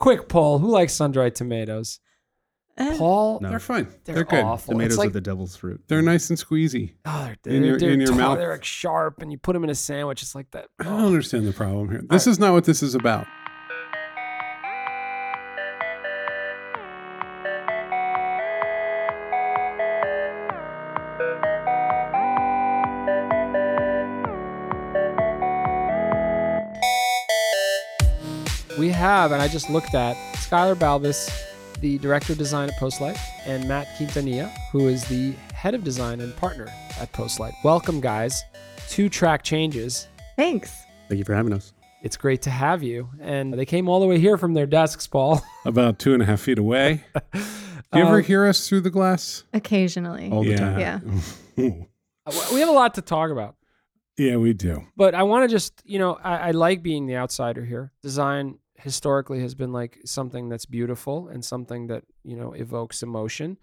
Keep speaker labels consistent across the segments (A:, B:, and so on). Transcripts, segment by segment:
A: Quick poll: Who likes sun-dried tomatoes?
B: Eh,
A: Paul.
C: No.
D: They're fine.
A: They're,
D: They're, good.
A: awful.
C: Tomatoes
A: it's like,
C: are the devil's fruit.
D: They're nice and squeezy.
A: oh, they're,
D: in
A: they're,
D: your-
A: they're
D: in your
A: tar-
D: mouth.
A: They're like sharp, and you put them in a sandwich. It's like that.
D: I don't understand the problem here. This is not what this is about.
A: Have, and I just looked at Skyler Balbus, the director of design at Postlight, and Matt Quintanilla, who is the head of design and partner at Postlight. Welcome, guys. to track changes.
B: Thanks.
C: Thank you for having us.
A: It's great to have you. And they came all the way here from their desks, Paul.
D: About two and a half feet away. Do you ever
A: Um,
D: hear us through the glass?
B: Occasionally.
C: All the time.
B: Yeah.
A: we have a lot to talk about.
D: yeah, we do.
A: But I want to just, you know, I, I like being the outsider here. Design historically has been like something that's beautiful and something that, you know, evokes emotion.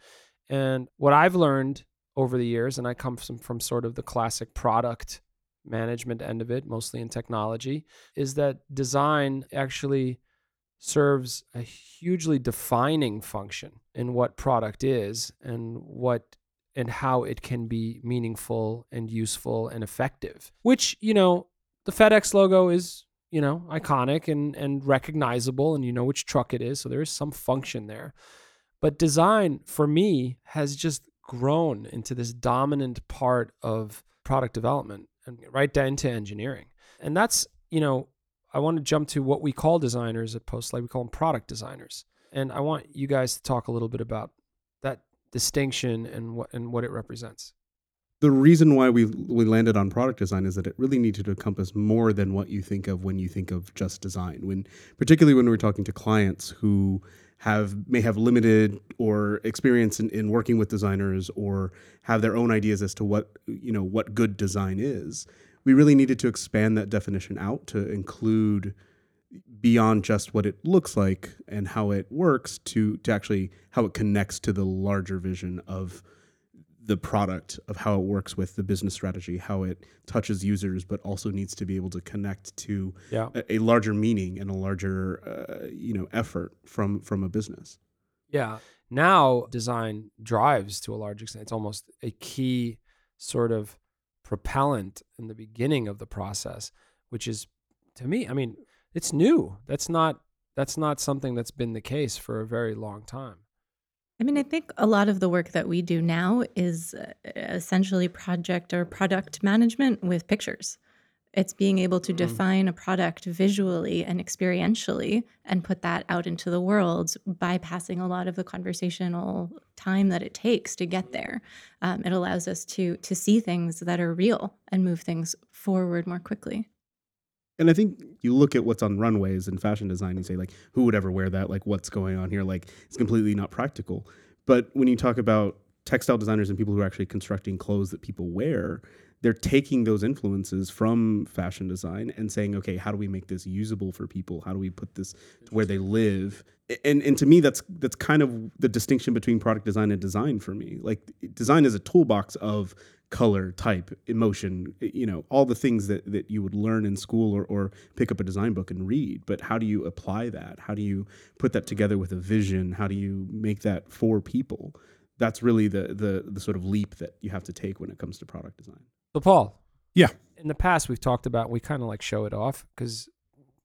A: And what I've learned over the years, and I come from, from sort of the classic product management end of it, mostly in technology, is that design actually serves a hugely defining function in what product is and what and how it can be meaningful and useful and effective. Which, you know, the FedEx logo is, you know, iconic and and recognizable and you know which truck it is, so there is some function there. But design for me has just grown into this dominant part of product development and right down to engineering. And that's, you know, I want to jump to what we call designers at Postlight. We call them product designers. And I want you guys to talk a little bit about that distinction and what and what it represents.
C: The reason why we we landed on product design is that it really needed to encompass more than what you think of when you think of just design. When particularly when we're talking to clients who have may have limited or experience in, in working with designers or have their own ideas as to what you know what good design is. We really needed to expand that definition out to include beyond just what it looks like and how it works to to actually how it connects to the larger vision of the product of how it works with the business strategy how it touches users but also needs to be able to connect to
A: Yeah.
C: a, a larger meaning and a larger uh, you know effort from from a business
A: Yeah. Now design drives to a large extent. It's almost a key sort of propellant in the beginning of the process, which is to me, I mean, it's new. That's not that's not something that's been the case for a very long time.
B: I mean, I think a lot of the work that we do now is uh, essentially project or product management with pictures. It's being able to
A: Mhm.
B: define a product visually and experientially and put that out into the world, bypassing a lot of the conversational time that it takes to get there. Um, it allows us to to see things that are real and move things forward more quickly.
C: And i think you look at what's on runways in fashion design and say like who would ever wear that? Like what's going on here? Like it's completely not practical. But when you talk about textile designers and people who are actually constructing clothes that people wear they're taking those influences from fashion design and saying okay how do we make this usable for people? How do we put this to where they live? And and to me that's that's kind of the distinction between product design and design for me. Like design is a toolbox of color type emotion you know all the things that that you would learn in school or, or pick up a design book and read but how do you apply that how do you put that together with a vision how do you make that for people that's really the the the sort of leap that you have to take when it comes to product design
A: So Paul.
D: Yeah.
A: In the past we've talked about we kind of like show it off because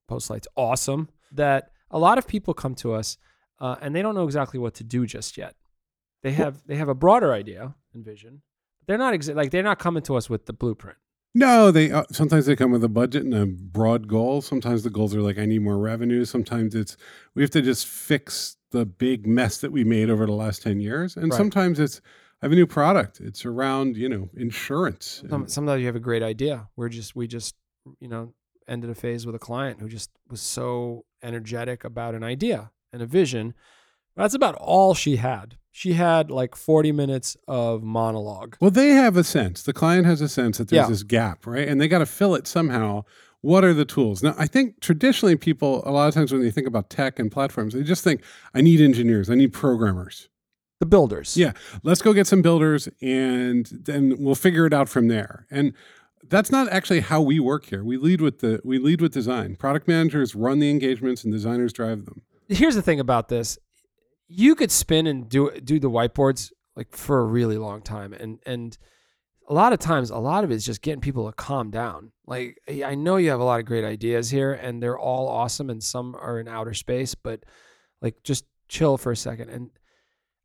A: Postlight's awesome. That a lot of people come to us uh, and they don't know exactly what to do just yet. They have they have a broader idea and vision. They're not exa- like they're not coming to us with the blueprint.
D: No, they uh, sometimes they come with a budget and a broad goal. Sometimes the goals are like I need more revenue. Sometimes it's we have to just fix the big mess that we made over the last 10 years. And
A: Right.
D: sometimes it's I have a new product. It's around, you know, insurance.
A: Some, sometimes you have a great idea. We're just we just you know ended a phase with a client who just was so energetic about an idea and a vision. That's about all she had. She had like 40 minutes of monologue.
D: Well, they have a sense. The client has a sense that there's
A: Yeah.
D: this gap, right? And they got to fill it somehow. What are the tools? Now, I think traditionally people, a lot of times when they think about tech and platforms, they just think, I need engineers, I need programmers.
A: The builders.
D: Yeah, let's go get some builders and then we'll figure it out from there. And that's not actually how we work here. We lead with the we lead with design. Product managers run the engagements and designers drive them.
A: here's the thing about this you could spin and do do the whiteboards like for a really long time and and a lot of times a lot of it is just getting people to calm down. Like i know you have a lot of great ideas here and they're all awesome and some are in outer space but like just chill for a second. And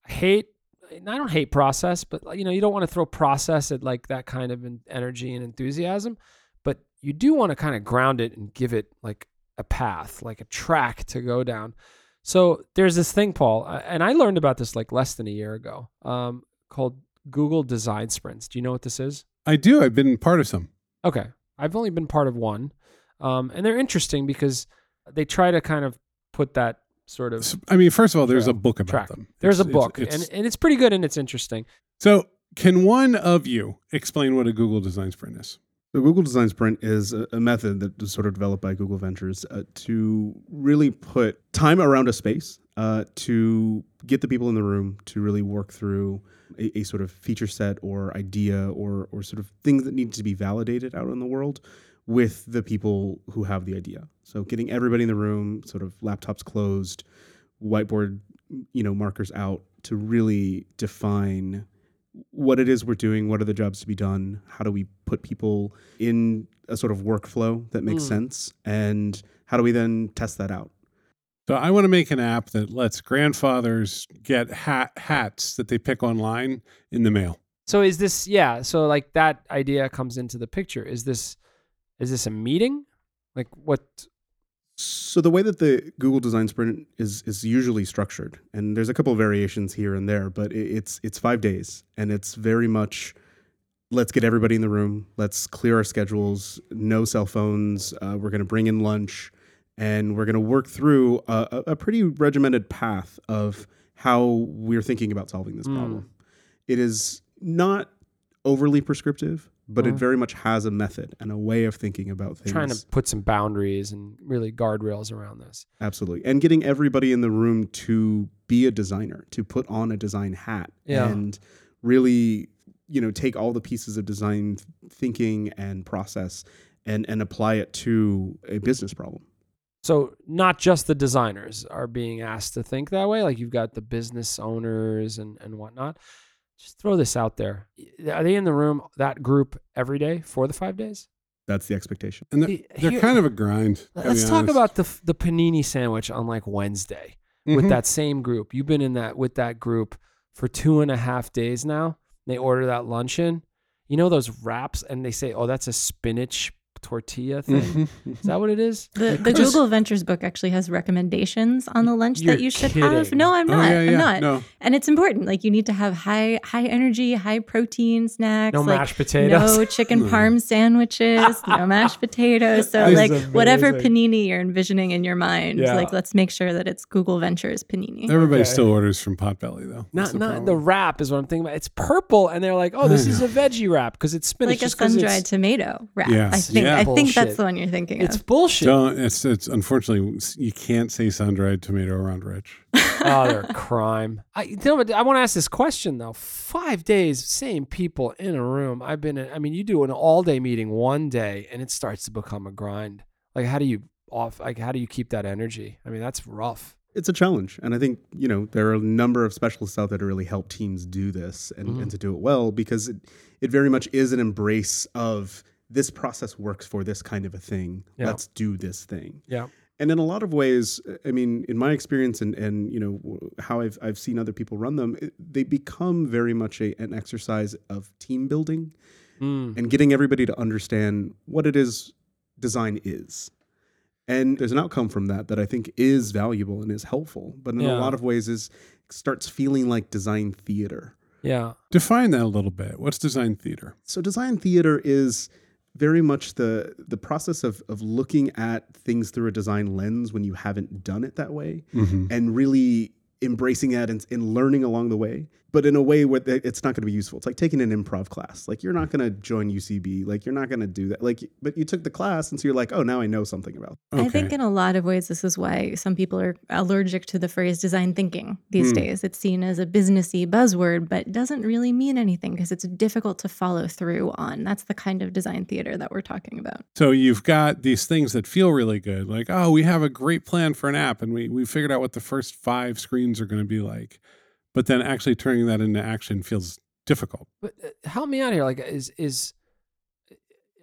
A: i hate and i don't hate process but you know you don't want to throw process at like that kind of energy and enthusiasm but you do want to kind of ground it and give it like a path like a track to go down so there's this thing, Paul, uh, and I learned about this like less than a year ago, um, called Google Design Sprints. Do you know what this is?
D: I do. I've been part of some.
A: Okay, I've only been part of one, um, and they're interesting because they try to kind of put that sort of
D: I mean, first of all, there's a book about
A: track.
D: them.
A: There's a book,
D: it's-
A: and, and it's pretty good and it's interesting.
D: so, can one of you explain what a Google Design Sprint is?
C: The Google Design Sprint is a, a method that was sort of developed by Google Ventures uh, to really put time around a space uh, to get the people in the room to really work through a, a sort of feature set or idea or, or sort of things that need to be validated out in the world with the people who have the idea. So getting everybody in the room, sort of laptops closed, whiteboard, you know, markers out to really define what it is we're doing, what are the jobs to be done, how do we put people in a sort of workflow that makes
A: Mm.
C: sense, and how do we then test that out?
D: So, I want to make an app that lets grandfathers get hat hats that they pick online in the mail.
A: So is this yeah? So like that idea comes into the picture. Is this is this a meeting? Like what?
C: So the way that the Google Design Sprint is is usually structured, and there's a couple of variations here and there, but it's it's five days, and it's very much let's get everybody in the room, let's clear our schedules, no cell phones, uh, we're going to bring in lunch, and we're going to work through a, a a pretty regimented path of how we're thinking about solving this
A: Mm.
C: problem. It is not overly prescriptive, but it
A: Mhm.
C: very much has a method and a way of thinking about things.
A: Trying to put some boundaries and really guardrails around this.
C: Absolutely. And getting everybody in the room to be a designer, to put on a design hat
A: Yeah.
C: and really, you know, take all the pieces of design thinking and process and and apply it to a business problem.
A: So not just the designers are being asked to think that way. Like you've got the business owners and and whatnot. Just throw this out there. Are they in the room that group every day for the five days?
C: That's the expectation.
D: And they're, they're
A: here-
D: kind of a grind.
A: Let's talk about the the panini sandwich on like Wednesday with
D: Mhm.
A: that same group. You've been in that with that group for two and a half days now. They order that luncheon. You know those wraps, and they say, "Oh, that's a spinach tortilla thing." Is that what it is?
B: The, the
A: Just-
B: Google Ventures book actually has recommendations on the lunch that you should have. No, I'm
D: Oh,
B: not.
D: yeah, yeah.
B: I'm not.
D: No.
B: And it's important. Like you need to have high high energy, high protein snacks.
A: No
B: like
A: mashed potatoes.
B: No chicken parm sandwiches, no mashed potatoes. So
A: That
B: like whatever panini you're envisioning in your mind,
A: Yeah.
B: like let's make sure that it's Google Ventures panini.
D: Everybody
A: Okay.
D: still orders from Potbelly, though.
A: Not
D: the
A: not the wrap is what I'm thinking about. It's purple, and they're like, "Oh, this is a veggie wrap because it's spinach."
B: Like a sun dried tomato wrap.
D: Yes.
B: I think
D: Yeah.
B: I think that's the one you're thinking
A: it's
B: of.
A: bullshit.
D: Don't, it's, it's unfortunately you can't say sun dried tomato around Rich.
A: oh, they're a crime. I you know, what, I want to ask this question though. Five days, same people in a room. I've been. In, I mean, you do an all day meeting one day, and it starts to become a grind. Like, how do you off? Like, how do you keep that energy? I mean, that's rough.
C: It's a challenge. And I think, you know, there are a number of specialists out there to really help teams do this and,
A: Mhm.
C: and to do it well because it, it very much is an embrace of this process works for this kind of a thing.
A: Yeah.
C: Let's do this thing.
A: Yeah.
C: And in a lot of ways, I mean, in my experience and, and you know how I've, I've seen other people run them, it, they become very much a, an exercise of team building
A: Mm.
C: and getting everybody to understand what it is design is. And there's an outcome from that that I think is valuable and is helpful, but in
A: Yeah.
C: a lot of ways is starts feeling like design theater.
A: Yeah.
D: Define that a little bit. What's design theater?
C: So design theater is very much the the process of of looking at things through a design lens when you haven't done it that way
D: Mm-hmm.
C: and really embracing that and, and learning along the way, but in a way where th- it's not going to be useful. It's like taking an improv class. Like you're not going to join UCB. Like you're not going to do that. Like, but you took the class, and so you're like, oh, now I know something about. it.
B: I think in a lot of ways, this is why some people are allergic to the phrase design thinking these
C: Hmm.
B: days. It's seen as a businessy buzzword, but doesn't really mean anything because it's difficult to follow through on. That's the kind of design theater that we're talking about.
D: So you've got these things that feel really good, like, oh, we have a great plan for an app and we, we figured out what the first five screens are going to be like. But then actually turning that into action feels difficult.
A: But uh, help me out here. Like, is is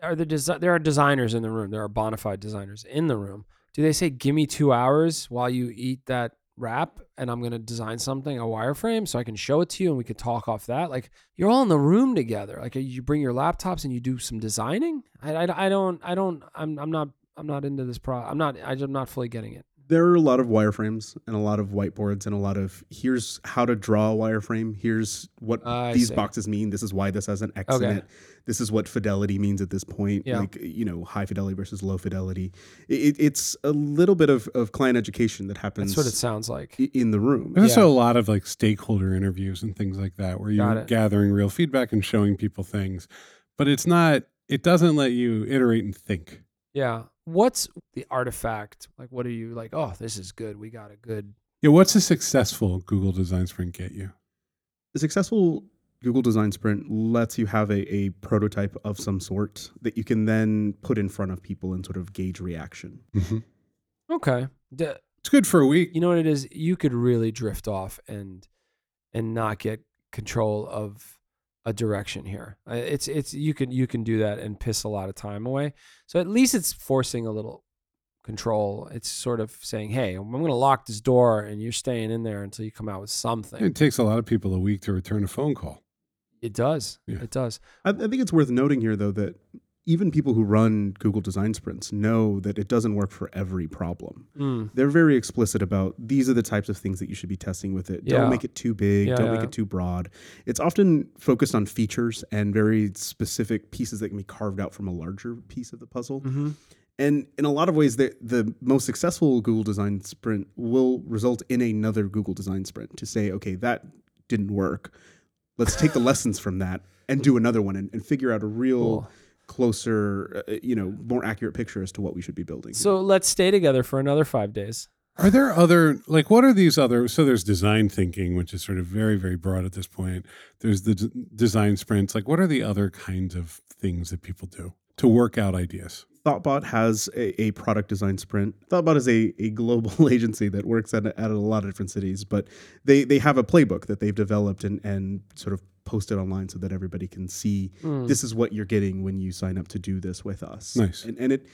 A: are there desi- there are designers in the room? There are bona fide designers in the room. Do they say, "Give me two hours while you eat that wrap, and I'm going to design something, a wireframe, so I can show it to you, and we could talk off that"? Like, you're all in the room together. Like, you bring your laptops and you do some designing. I, I, I don't I don't I'm I'm not I'm not into this pro. I'm not I'm not fully getting it.
C: There are a lot of wireframes and a lot of whiteboards and a lot of here's how to draw a wireframe. Here's what
A: I
C: these
A: see.
C: boxes mean. This is why this has an X
A: Okay.
C: in it. This is what fidelity means at this point.
A: Yeah.
C: Like you know, high fidelity versus low fidelity. It, it's a little bit of, of client education that happens
A: That's what it sounds like.
C: in the room.
D: There's
A: Yeah.
D: also a lot of like stakeholder interviews and things like that where you're gathering real feedback and showing people things. But it's not, it doesn't let you iterate and think.
A: Yeah. What's the artifact? Like, what are you like? Oh, this is good. We got a good.
D: Yeah, what's a successful Google Design Sprint get you?
C: A successful Google Design Sprint lets you have a, a prototype of some sort that you can then put in front of people and sort of gauge reaction. Mm-hmm.
A: Okay. D-
D: It's good for a week.
A: you know what it is you could really drift off and and not get control of a direction here. Uh, it's it's you can you can do that and piss a lot of time away. So at least it's forcing a little control. It's sort of saying hey i'm going to lock this door and you're staying in there until you come out with something.
D: It takes a lot of people a week to return a phone call.
A: it does.
D: Yeah.
A: it does.
C: I, I think it's worth noting here, though, that even people who run Google Design Sprints know that it doesn't work for every problem.
A: Mm,
C: They're very explicit about these are the types of things that you should be testing with it.
A: Yeah.
C: Don't make it too big,
A: Yeah,
C: don't
A: yeah.
C: make it too broad. It's often focused on features and very specific pieces that can be carved out from a larger piece of the puzzle.
A: mhm.
C: And in a lot of ways, the, the most successful Google Design Sprint will result in another Google Design Sprint to say, okay, that didn't work. Let's take the lessons from that and do another one and, and figure out a real
A: Cool.
C: Closer, uh, you know, more accurate picture as to what we should be building.
A: so let's stay together for another five days
D: Are there other like what are these other? So there's design thinking, which is sort of very very broad at this point. There's the d- design sprints. Like what are the other kinds of things that people do to work out ideas?
C: Thoughtbot has a, a product design sprint. Thoughtbot is a, a global agency that works at, at a lot of different cities, but they, they have a playbook that they've developed and, and sort of posted online so that everybody can see
A: Mm.
C: this is what you're getting when you sign up to do this with us.
D: Nice.
C: And, and it,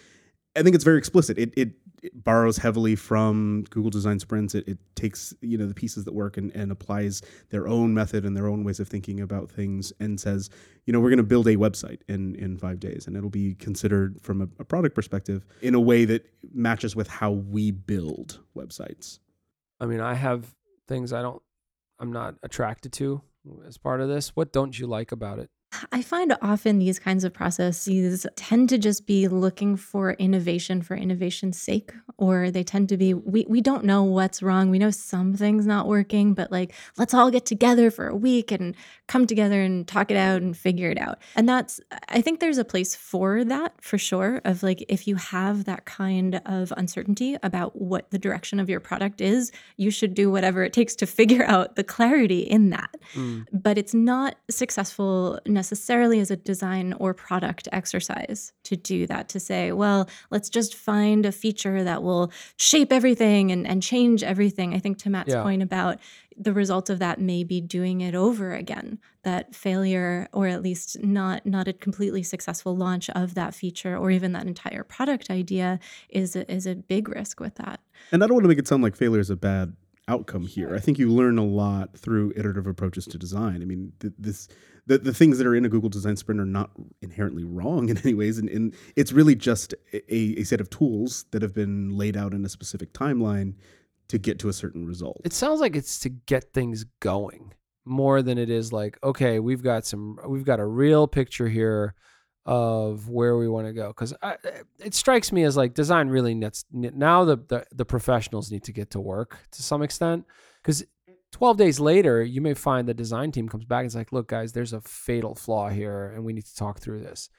C: I think it's very explicit. It, it, it borrows heavily from Google Design Sprints. It, it takes you know the pieces that work and, and applies their own method and their own ways of thinking about things, and says, you know, we're going to build a website in in five days, and it'll be considered from a, a product perspective in a way that matches with how we build websites.
A: i mean i have things i don't i'm not attracted to as part of this what don't you like about it
B: I find often these kinds of processes tend to just be looking for innovation for innovation's sake, or they tend to be, we, we don't know what's wrong. We know something's not working, but like, let's all get together for a week and come together and talk it out and figure it out. And that's, I think there's a place for that for sure. Of like, if you have that kind of uncertainty about what the direction of your product is, you should do whatever it takes to figure out the clarity in that
A: Mm.
B: but it's not successful necessarily as a design or product exercise to do that to say well let's just find a feature that will shape everything and, and change everything i think to matt's
A: Yeah.
B: point about the result of that may be doing it over again that failure or at least not not a completely successful launch of that feature or even that entire product idea is a, is a big risk with that
C: And I don't want to make it sound like failure is a bad outcome here. I think you learn a lot through iterative approaches to design. I mean, th- this the, the things that are in a Google Design Sprint are not inherently wrong in any ways, and, and it's really just a, a set of tools that have been laid out in a specific timeline to get to a certain result.
A: It sounds like it's to get things going more than it is like, okay, we've got some, we've got a real picture here of where we want to go because eh, it strikes me as like design really needs now the, the the professionals need to get to work to some extent because 12 days later you may find the design team comes back and it's like look guys there's a fatal flaw here and we need to talk through this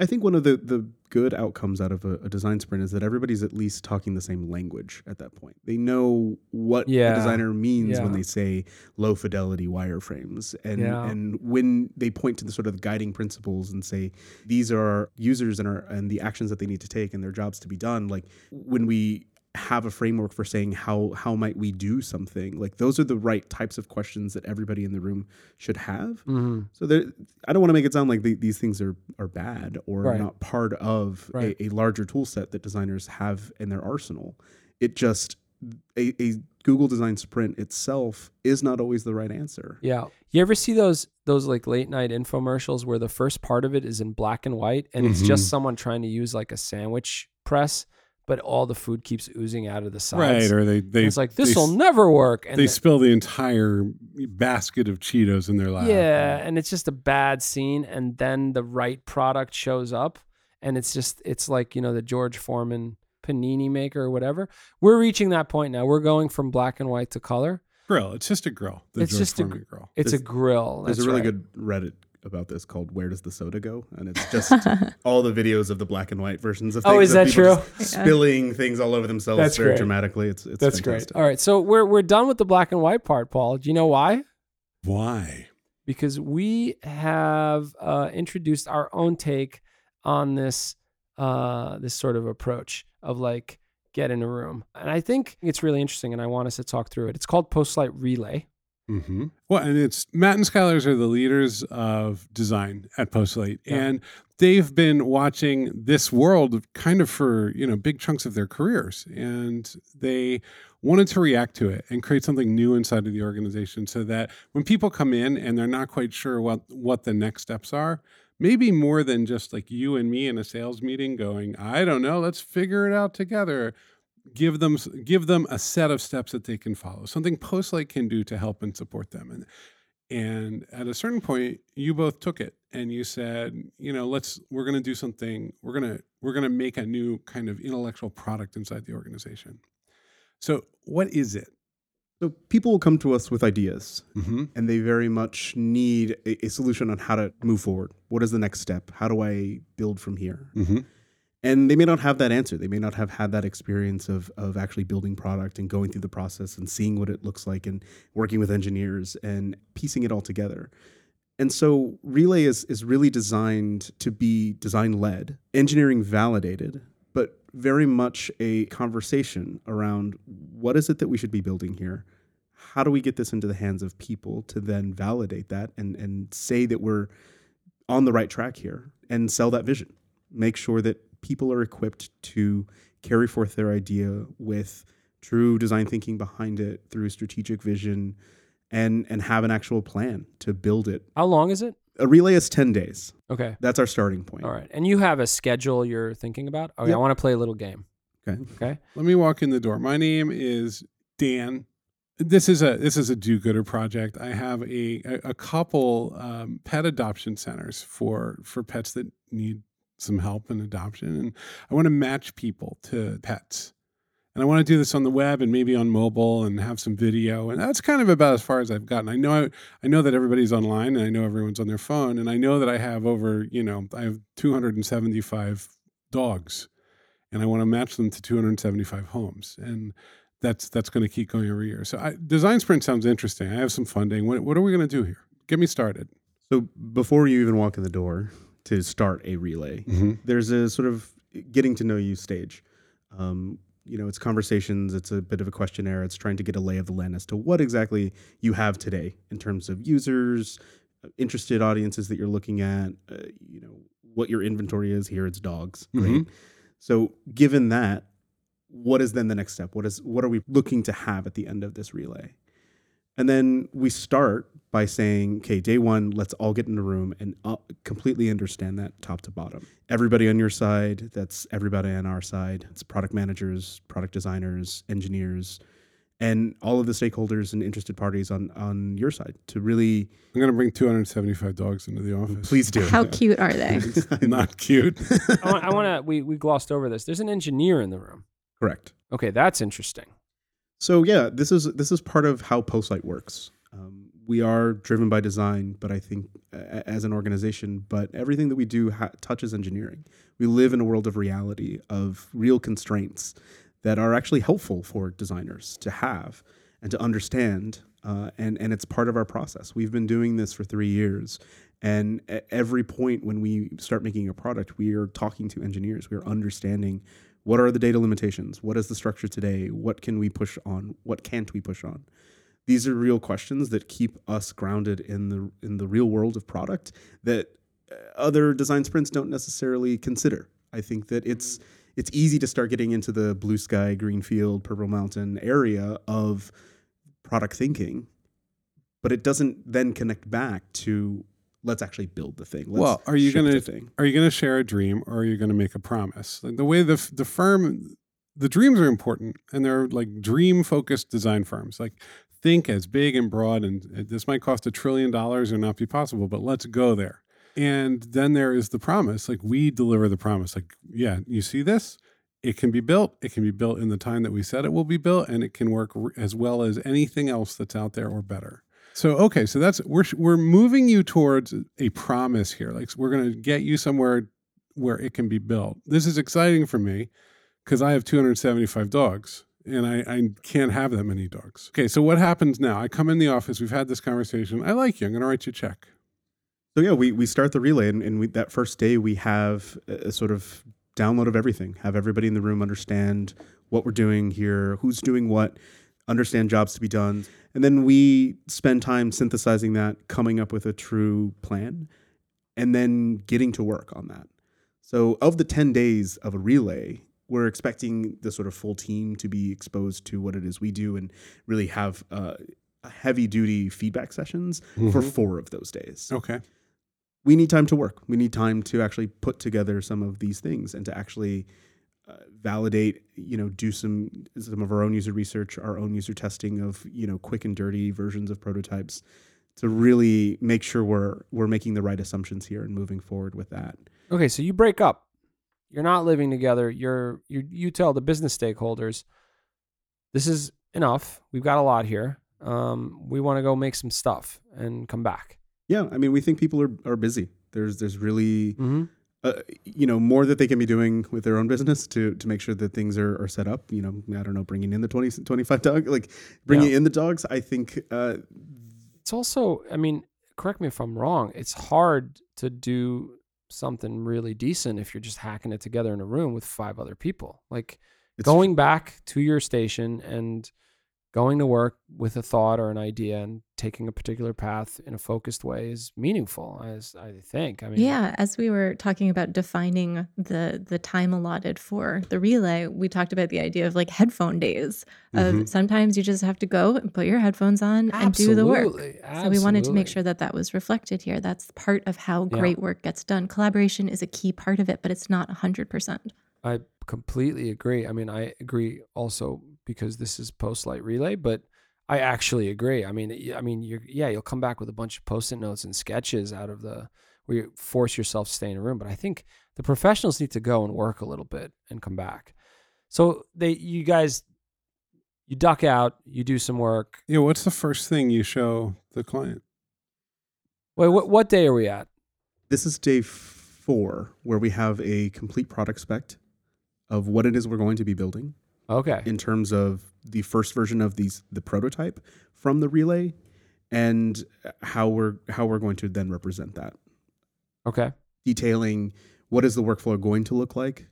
C: I think one of the, the good outcomes out of a, a, design sprint is that everybody's at least talking the same language at that point. They know what yeah. a designer means yeah. when they say low fidelity wireframes. And yeah. and when they point to the sort of guiding principles and say these are our users and are and the actions that they need to take and their jobs to be done, like when we have a framework for saying how how might we do something like those are the right types of questions that everybody in the room should have mm-hmm. so there i don't want to make it sound like the, these things are are bad or right. not part of right. a, a, larger tool set that designers have in their arsenal it just a, a google design sprint itself is not always the right answer
A: yeah you ever see those those like late night infomercials where the first part of it is in black and white and mm-hmm. it's just mm-hmm. someone trying to use like a sandwich press but all the food keeps oozing out of the sides.
D: Right, or they they
A: and it's like this will never work.
D: And they the, spill the entire basket of Cheetos in their lap.
A: Yeah, and it's just a bad scene. And then the right product shows up, and it's just it's like you know the George Foreman panini maker or whatever. We're reaching that point now. We're going from black and white to color.
D: Grill. It's just a grill.
A: it's George just Foreman a grill. It's there's, a grill.
C: That's there's a really
A: right.
C: good Reddit about this called "Where Does the Soda Go?" and it's just all the videos of the black and white versions of.
A: Oh,
C: things
A: oh, is that true?
C: Spilling things all over themselves That's very great. dramatically. It's, it's
A: That's
C: fantastic.
A: great. All right, so we're we're done with the black and white part, Paul. Do you know why?
D: Why?
A: Because we have uh, introduced our own take on this uh, this sort of approach of like get in a room, and I think it's really interesting, and I want us to talk through it. It's called Postlight Relay.
D: Mm-hmm. Well, and it's Matt and Skylers are the leaders of design at Postlight, yeah. and they've been watching this world kind of for you know big chunks of their careers, and they wanted to react to it and create something new inside of the organization, so that when people come in and they're not quite sure what what the next steps are, maybe more than just like you and me in a sales meeting going, I don't know, let's figure it out together give them give them a set of steps that they can follow something postlight can do to help and support them. And and at a certain point you both took it and you said you know let's we're going to do something we're going to we're going to make a new kind of intellectual product inside the organization. So what is it?
C: So people will come to us with ideas mm-hmm. and they very much need a, a, solution on how to move forward. What is the next step? How do i build from here? Mm-hmm and they may not have that answer. They may not have had that experience of of actually building product and going through the process and seeing what it looks like and working with engineers and piecing it all together. And so relay is is really designed to be design led engineering validated but very much a conversation around what is it that we should be building here? How do we get this into the hands of people to then validate that and and say that we're on the right track here and sell that vision? Make sure that people are equipped to carry forth their idea with true design thinking behind it through strategic vision and and have an actual plan to build it.
A: How long is it?
C: A relay is 10 days.
A: Okay.
C: That's our starting point.
A: All right. And you have a schedule you're thinking about? Okay, yep. I want to play a little game.
C: Okay.
A: Okay.
D: Let me walk in the door. My name is Dan. This is a this is a do-gooder project. I have a a, a couple um, pet adoption centers for for pets that need some help in adoption. And I want to match people to pets. And I want to do this on the web and maybe on mobile and have some video. And that's kind of about as far as I've gotten. I know I, I know that everybody's online and I know everyone's on their phone. And I know that I have over, you know, I have 275 dogs and I want to match them to 275 homes. And that's that's going to keep going every year. So I, design sprint sounds interesting. I have some funding. What, what are we going to do here? Get me started.
C: So before you even walk in the door, to start a relay. Mm-hmm. There's a sort of getting to know you stage. Um, you know, it's conversations, it's a bit of a questionnaire, it's trying to get a lay of the land as to what exactly you have today in terms of users, uh, interested audiences that you're looking at, uh, you know, what your inventory is. Here it's dogs. Mm-hmm. Right. So, given that, what is then the next step? What is what are we looking to have at the end of this relay? And then we start by saying, okay, day one, let's all get in a room and uh, completely understand that top to bottom. Everybody on your side, that's everybody on our side. It's product managers, product designers, engineers. and all of the stakeholders and interested parties on on your side to really
D: I'm going to bring 275 dogs into the office.
C: please do.
B: How cute are they?
D: Not cute.
A: I want, I want to. We we glossed over this. There's an engineer in the room.
C: Correct.
A: Okay, that's interesting.
C: So yeah, this is this is part of how Postlight works. Um, we are driven by design, but I think uh, as an organization, but everything that we do ha- touches engineering. We live in a world of reality, of real constraints that are actually helpful for designers to have and to understand. Uh, and and it's part of our process. We've been doing this for three years, and at every point when we start making a product, we are talking to engineers. We are understanding what are the data limitations? What is the structure today? What can we push on? What can't we push on? These are real questions that keep us grounded in the in the real world of product that uh, other design sprints don't necessarily consider. I think that it's it's easy to start getting into the blue sky, green field, purple mountain area of product thinking, but it doesn't then connect back to let's actually build the thing. Let's
D: well, are you going
C: the
D: to
C: thing.
D: are you going to share a dream or are you going to make a promise? Like the way the the firm the dreams are important and they're like dream focused design firms. Like think as big and broad and this might cost a trillion dollars or not be possible, but let's go there. And then there is the promise. Like we deliver the promise. Like yeah, you see this? It can be built. It can be built in the time that we said it will be built and it can work as well as anything else that's out there or better. So okay, so that's we're we're moving you towards a promise here. Like we're going to get you somewhere where it can be built. This is exciting for me because I have 275 dogs and I, I can't have that many dogs. Okay, so what happens now? I come in the office. We've had this conversation. I like you. I'm going to write you a check.
C: So yeah, we, we start the relay, and, and we, that first day we have a, a sort of download of everything. Have everybody in the room understand what we're doing here, who's doing what, understand jobs to be done, and then we spend time synthesizing that, coming up with a true plan, and then getting to work on that. So of the ten days of a relay, we're expecting the sort of full team to be exposed to what it is we do, and really have uh, heavy duty feedback sessions for
D: Mhm.
C: four of those days
D: Okay.
C: we need time to work. We need time to actually put together some of these things and to actually validate, you know, do some some of our own user research, our own user testing of, you know, quick and dirty versions of prototypes to really make sure we're we're making the right assumptions here and moving forward with that.
A: Okay, so you break up. You're not living together. You're you you tell the business stakeholders, this is enough. We've got a lot here. Um, we want to go make some stuff and come back.
C: Yeah, I mean, we think people are are busy. There's there's really
A: Mm-hmm.
C: Uh, you know more that they can be doing with their own business to to make sure that things are, are set up you know i don't know bringing in the 20 25 dog like bringing
A: Yeah.
C: in the dogs i think uh,
A: It's also, I mean, correct me if I'm wrong. It's hard to do something really decent if you're just hacking it together in a room with five other people. Like going back to your station and going to work with a thought or an idea and taking a particular path in a focused way is meaningful as i think i mean
B: Yeah, as we were talking about defining the the time allotted for the relay, we talked about the idea of like headphone days. Of
C: Mhm.
B: sometimes you just have to go and put your headphones on and do the work.
A: Absolutely,
B: So we wanted to make sure that that was reflected here. That's part of how
A: Yeah.
B: great work gets done. Collaboration is a key part of it, but it's not 100%.
A: i completely agree i mean i agree also because this is Postlight relay but i actually agree i mean y- i mean you're yeah you'll come back with a bunch of post-it notes and sketches out of the where you force yourself to stay in a room but i think the professionals need to go and work a little bit and come back so they you guys you duck out you do some work
D: Yeah. What's the first thing you show the client?
A: wait what, what day are we at
C: This is day four, where we have a complete product spec of what it is we're going to be building
A: okay.
C: in terms of the first version of these the prototype from the relay and how we're how we're going to then represent that.
A: Okay.
C: Detailing what is the workflow going to look like.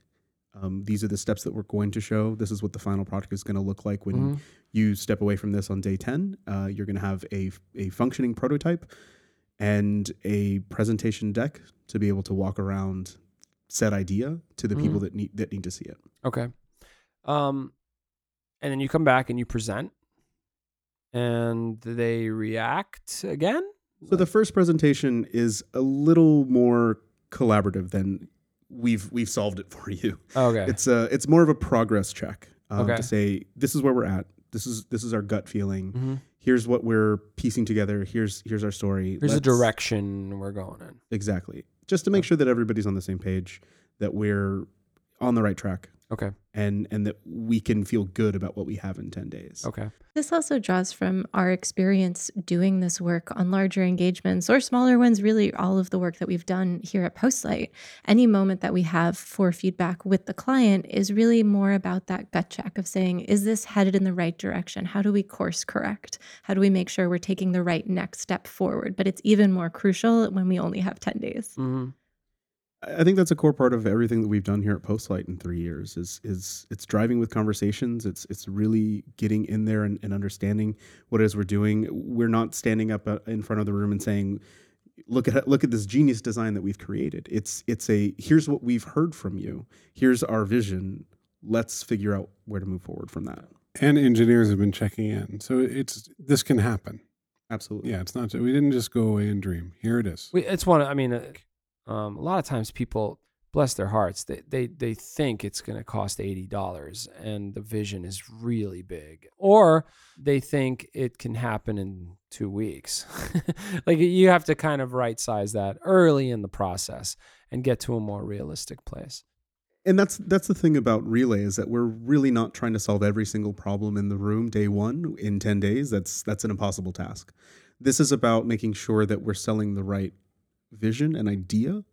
C: Um, these are the steps that we're going to show. This is what the final product is going to look like when
A: Mhm.
C: you step away from this on day 10 uh, you're going to have a, a functioning prototype and a presentation deck to be able to walk around said idea to the people
A: Mhm.
C: that need that need to see it.
A: Okay. Um, and then you come back and you present, and they react again.
C: so the first presentation is a little more collaborative than we've we've solved it for you
A: okay.
C: it's a it's more of a progress check um,
A: Okay.
C: to say this is where we're at This is this is our gut feeling.
A: hmm
C: Here's what we're piecing together. Here's here's our story.
A: Here's the direction we're going in.
C: Exactly. Just to make sure that everybody's on the same page, that we're on the right track,
A: Okay.
C: And and that we can feel good about what we have in ten days.
A: Okay.
B: This also draws from our experience doing this work on larger engagements or smaller ones, really all of the work that we've done here at Postlight. Any moment that we have for feedback with the client is really more about that gut check of saying, is this headed in the right direction? How do we course correct? How do we make sure we're taking the right next step forward? But it's even more crucial when we only have 10 days.
A: hmm
C: I think that's a core part of everything that we've done here at Postlight in three years. Is is it's driving with conversations. It's it's really getting in there and, and understanding what it is we're doing. We're not standing up uh, in front of the room and saying, "Look at look at this genius design that we've created." It's it's a here's what we've heard from you. Here's our vision. Let's figure out where to move forward from that.
D: And engineers have been checking in. So it's this can happen.
C: Absolutely.
D: Yeah, it's not we didn't just go away and dream. Here it is.
A: We, it's one. I mean, uh, um, a lot of times people bless their hearts. They they they think it's going to cost eighty dollars, and the vision is really big, or they think it can happen in two weeks. like you have to kind of right size that early in the process and get to a more realistic place.
C: and that's that's the thing about relay is that we're really not trying to solve every single problem in the room day one in 10 days that's that's an impossible task this is about making sure that we're selling the right vision and idea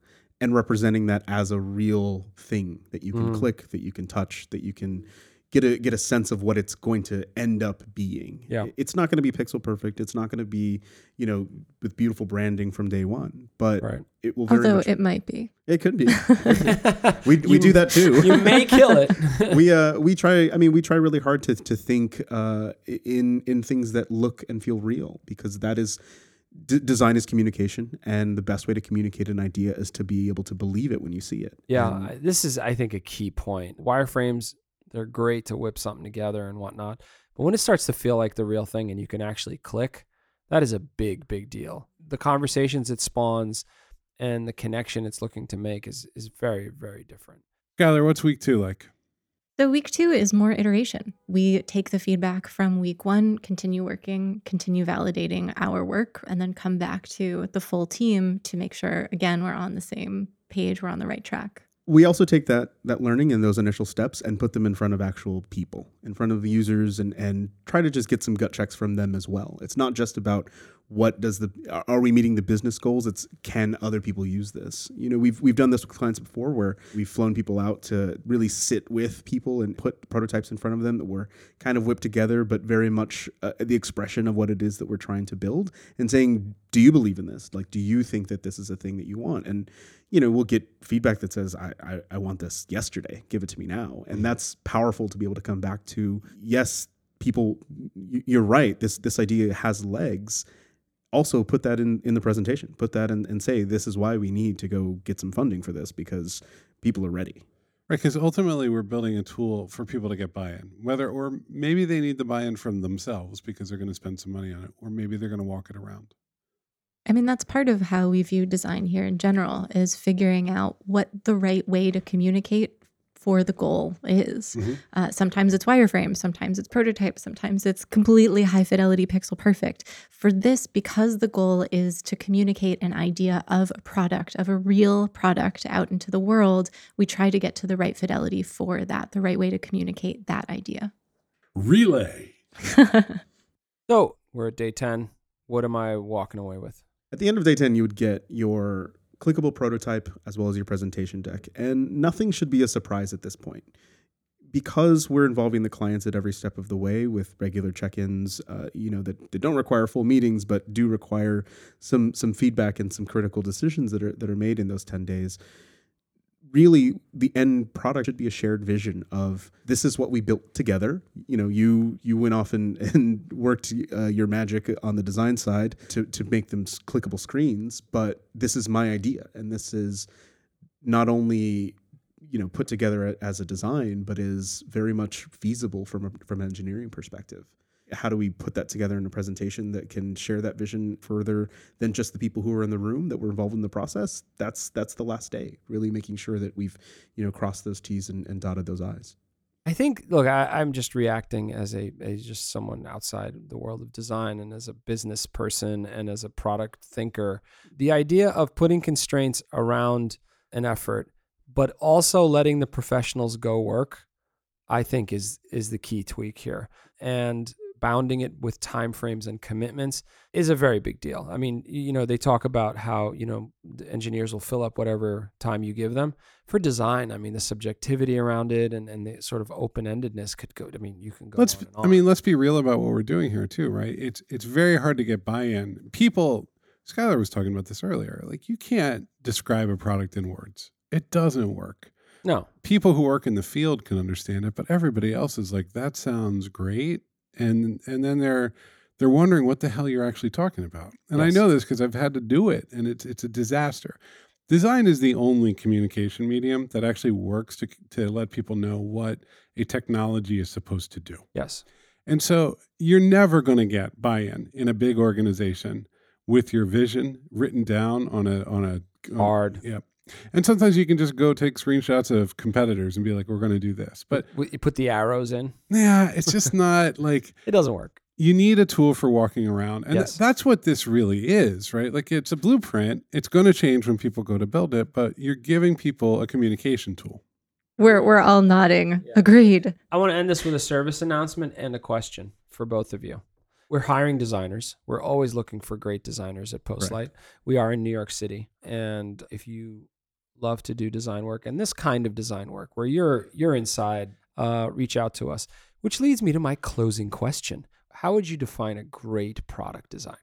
C: and representing that as a real thing that you can
A: Mm.
C: click that you can touch that you can get a get a sense of what it's going to end up being
A: Yeah.
C: it's not going to be pixel perfect it's not going to be you know with beautiful branding from day one but
A: Right.
C: it will very
B: Although
C: much
B: it might be.
C: it could be we, we do that too
A: You may kill it.
C: we uh we try i mean we try really hard to to think uh in in things that look and feel real because that is d- design is communication and the best way to communicate an idea is to be able to believe it when you see it
A: Yeah,
C: And
A: this is, I think, a key point. Wireframes, they're great to whip something together and whatnot. But when it starts to feel like the real thing and you can actually click, that is a big, big deal. The conversations it spawns and the connection it's looking to make is, is very, very different.
D: Skyler, what's week two like?
B: So, week two is more iteration. We take the feedback from week one, continue working, continue validating our work, and then come back to the full team to make sure, again, we're on the same page, we're on the right track.
C: we also take that that learning and those initial steps and put them in front of actual people in front of the users and and try to just get some gut checks from them as well it's not just about what does the are- we meeting the business goals? It's can other people use this? You know we've we've done this with clients before where we've flown people out to really sit with people and put prototypes in front of them that were kind of whipped together but very much uh, the expression of what it is that we're trying to build and saying do you believe in this? Like do you think that this is a thing that you want? And you know, we'll get feedback that says, I, I, I want this yesterday, give it to me now. And that's powerful to be able to come back to, yes, people, you're right, this, this idea has legs. Also put that in, in the presentation, put that in and say, this is why we need to go get some funding for this because people are ready.
D: Right, because ultimately we're building a tool for people to get buy-in. Whether or maybe they need the buy-in from themselves because they're going to spend some money on it, or maybe they're going to walk it around.
B: I mean, that's part of how we view design here in general is figuring out what the right way to communicate for the goal is.
D: Mhm.
B: Uh, sometimes it's wireframe, sometimes it's prototype, sometimes it's completely high fidelity pixel perfect. For this, because the goal is to communicate an idea of a product, of a real product out into the world, we try to get to the right fidelity for that, the right way to communicate that idea.
D: Relay.
A: So we're at day 10. What am I walking away with?
C: At the end of day 10, you would get your clickable prototype as well as your presentation deck. And nothing should be a surprise at this point. Because we're involving the clients at every step of the way with regular check-ins, uh, you know, that, that don't require full meetings, but do require some some feedback and some critical decisions that are that are made in those 10 days. Really, the end product should be a shared vision of this is what we built together. You know, you you went off and, and worked uh, your magic on the design side to to make them clickable screens, but this is my idea, and this is not only you know put together as a design, but is very much feasible from a, from an engineering perspective. How do we put that together in a presentation that can share that vision further than just the people who are in the room that were involved in the process? That's that's the last day. Really making sure that we've you know crossed those T's and, and dotted those I's.
A: I think, look, I, I'm just reacting as a as just someone outside the world of design and as a business person and as a product thinker. The idea of putting constraints around an effort, but also letting the professionals go work, I think is is the key tweak here. And bounding it with timeframes and commitments is a very big deal. I mean, you know, they talk about how, you know, the engineers will fill up whatever time you give them. For design, I mean, the subjectivity around it and, and the sort of open-endedness could go I mean, you can go
D: let's
A: on and
D: I mean, let's be real about what we're doing here too, right? It's it's very hard to get buy-in. People Skyler was talking about this earlier. Like you can't describe a product in words. It doesn't work.
A: no.
D: People who work in the field can understand it, but everybody else is like, that sounds great. And and then they're they're wondering what the hell you're actually talking about. And I know this because I've had to do it and it's it's a disaster. Design is the only communication medium that actually works to to let people know what a technology is supposed to do.
A: Yes.
D: And so you're never going to get buy-in in a big organization with your vision written down on a on a on-
A: Hard.
D: Yep. And sometimes you can just go take screenshots of competitors and be like, "We're going to do this," but
A: You put the arrows in.
D: yeah, it's just not like
A: It doesn't work.
D: you need a tool for walking around, and th- that's what this really is, right? Like it's a blueprint. It's going to change when people go to build it, but you're giving people a communication tool.
B: We're we're all nodding. Agreed.
A: I want to end this with a service announcement and a question for both of you. We're hiring designers. We're always looking for great designers at Postlight. We are in New York City, and if you love to do design work and this kind of design work where you're you're inside, uh, reach out to us. Which leads me to my closing question: How would you define a great product designer?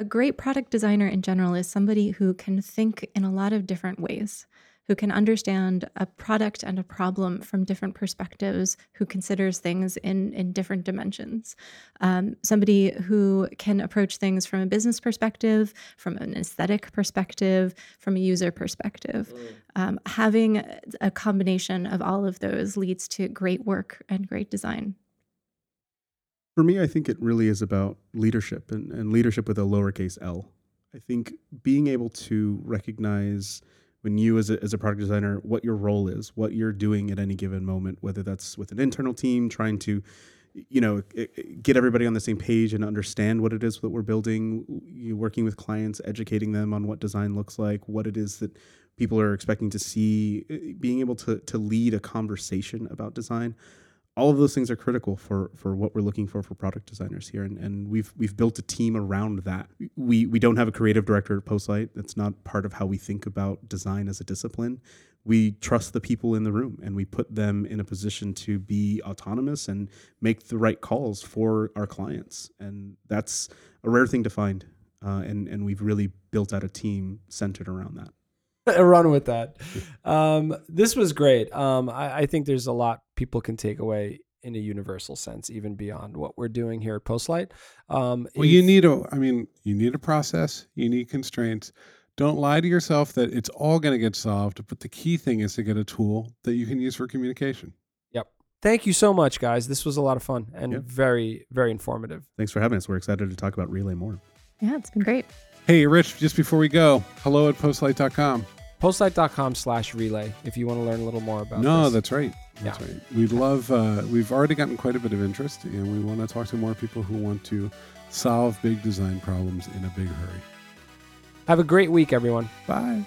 B: A great product designer in general is somebody who can think in a lot of different ways, who can understand a product and a problem from different perspectives, who considers things in, in different dimensions. Um, somebody who can approach things from a business perspective, from an aesthetic perspective, from a user perspective. Um, having a combination of all of those leads to great work and great design.
C: For me, I think it really is about leadership and, and leadership with a lowercase L. I think being able to recognize when you, as a, as a product designer, what your role is, what you're doing at any given moment, whether that's with an internal team trying to, you know, get everybody on the same page and understand what it is that we're building, you working with clients, educating them on what design looks like, what it is that people are expecting to see, eh, being able to to lead a conversation about design all of those things are critical for for what we're looking for for product designers here. And, and we've we've built a team around that. We we don't have a creative director at postlight. That's not part of how we think about design as a discipline. We trust the people in the room and we put them in a position to be autonomous and make the right calls for our clients. And that's a rare thing to find uh, and and we've really built out a team centered around that
A: run with that. Um, this was great. Um, I, I think there's a lot people can take away in a universal sense, even beyond what we're doing here at Postlight. Um,
D: Well, you need a, I mean, you need a process, you need constraints. Don't lie to yourself that it's all going to get solved. But the key thing is to get a tool that you can use for communication.
A: Yep. Thank you so much, guys. This was a lot of fun and
C: Yeah.
A: very, very informative.
C: thanks for having us we're excited to talk about relay more
B: Yeah, it's been great.
D: Hey, Rich, just before we go, hello at postlight.com.
A: Postlight.com slash relay if you want to learn a little more about
D: No,
A: this.
D: that's right. That's
A: Yeah.
D: right. We love, uh, we've already gotten quite a bit of interest, and we want to talk to more people who want to solve big design problems in a big hurry.
A: Have a great week, everyone.
D: Bye.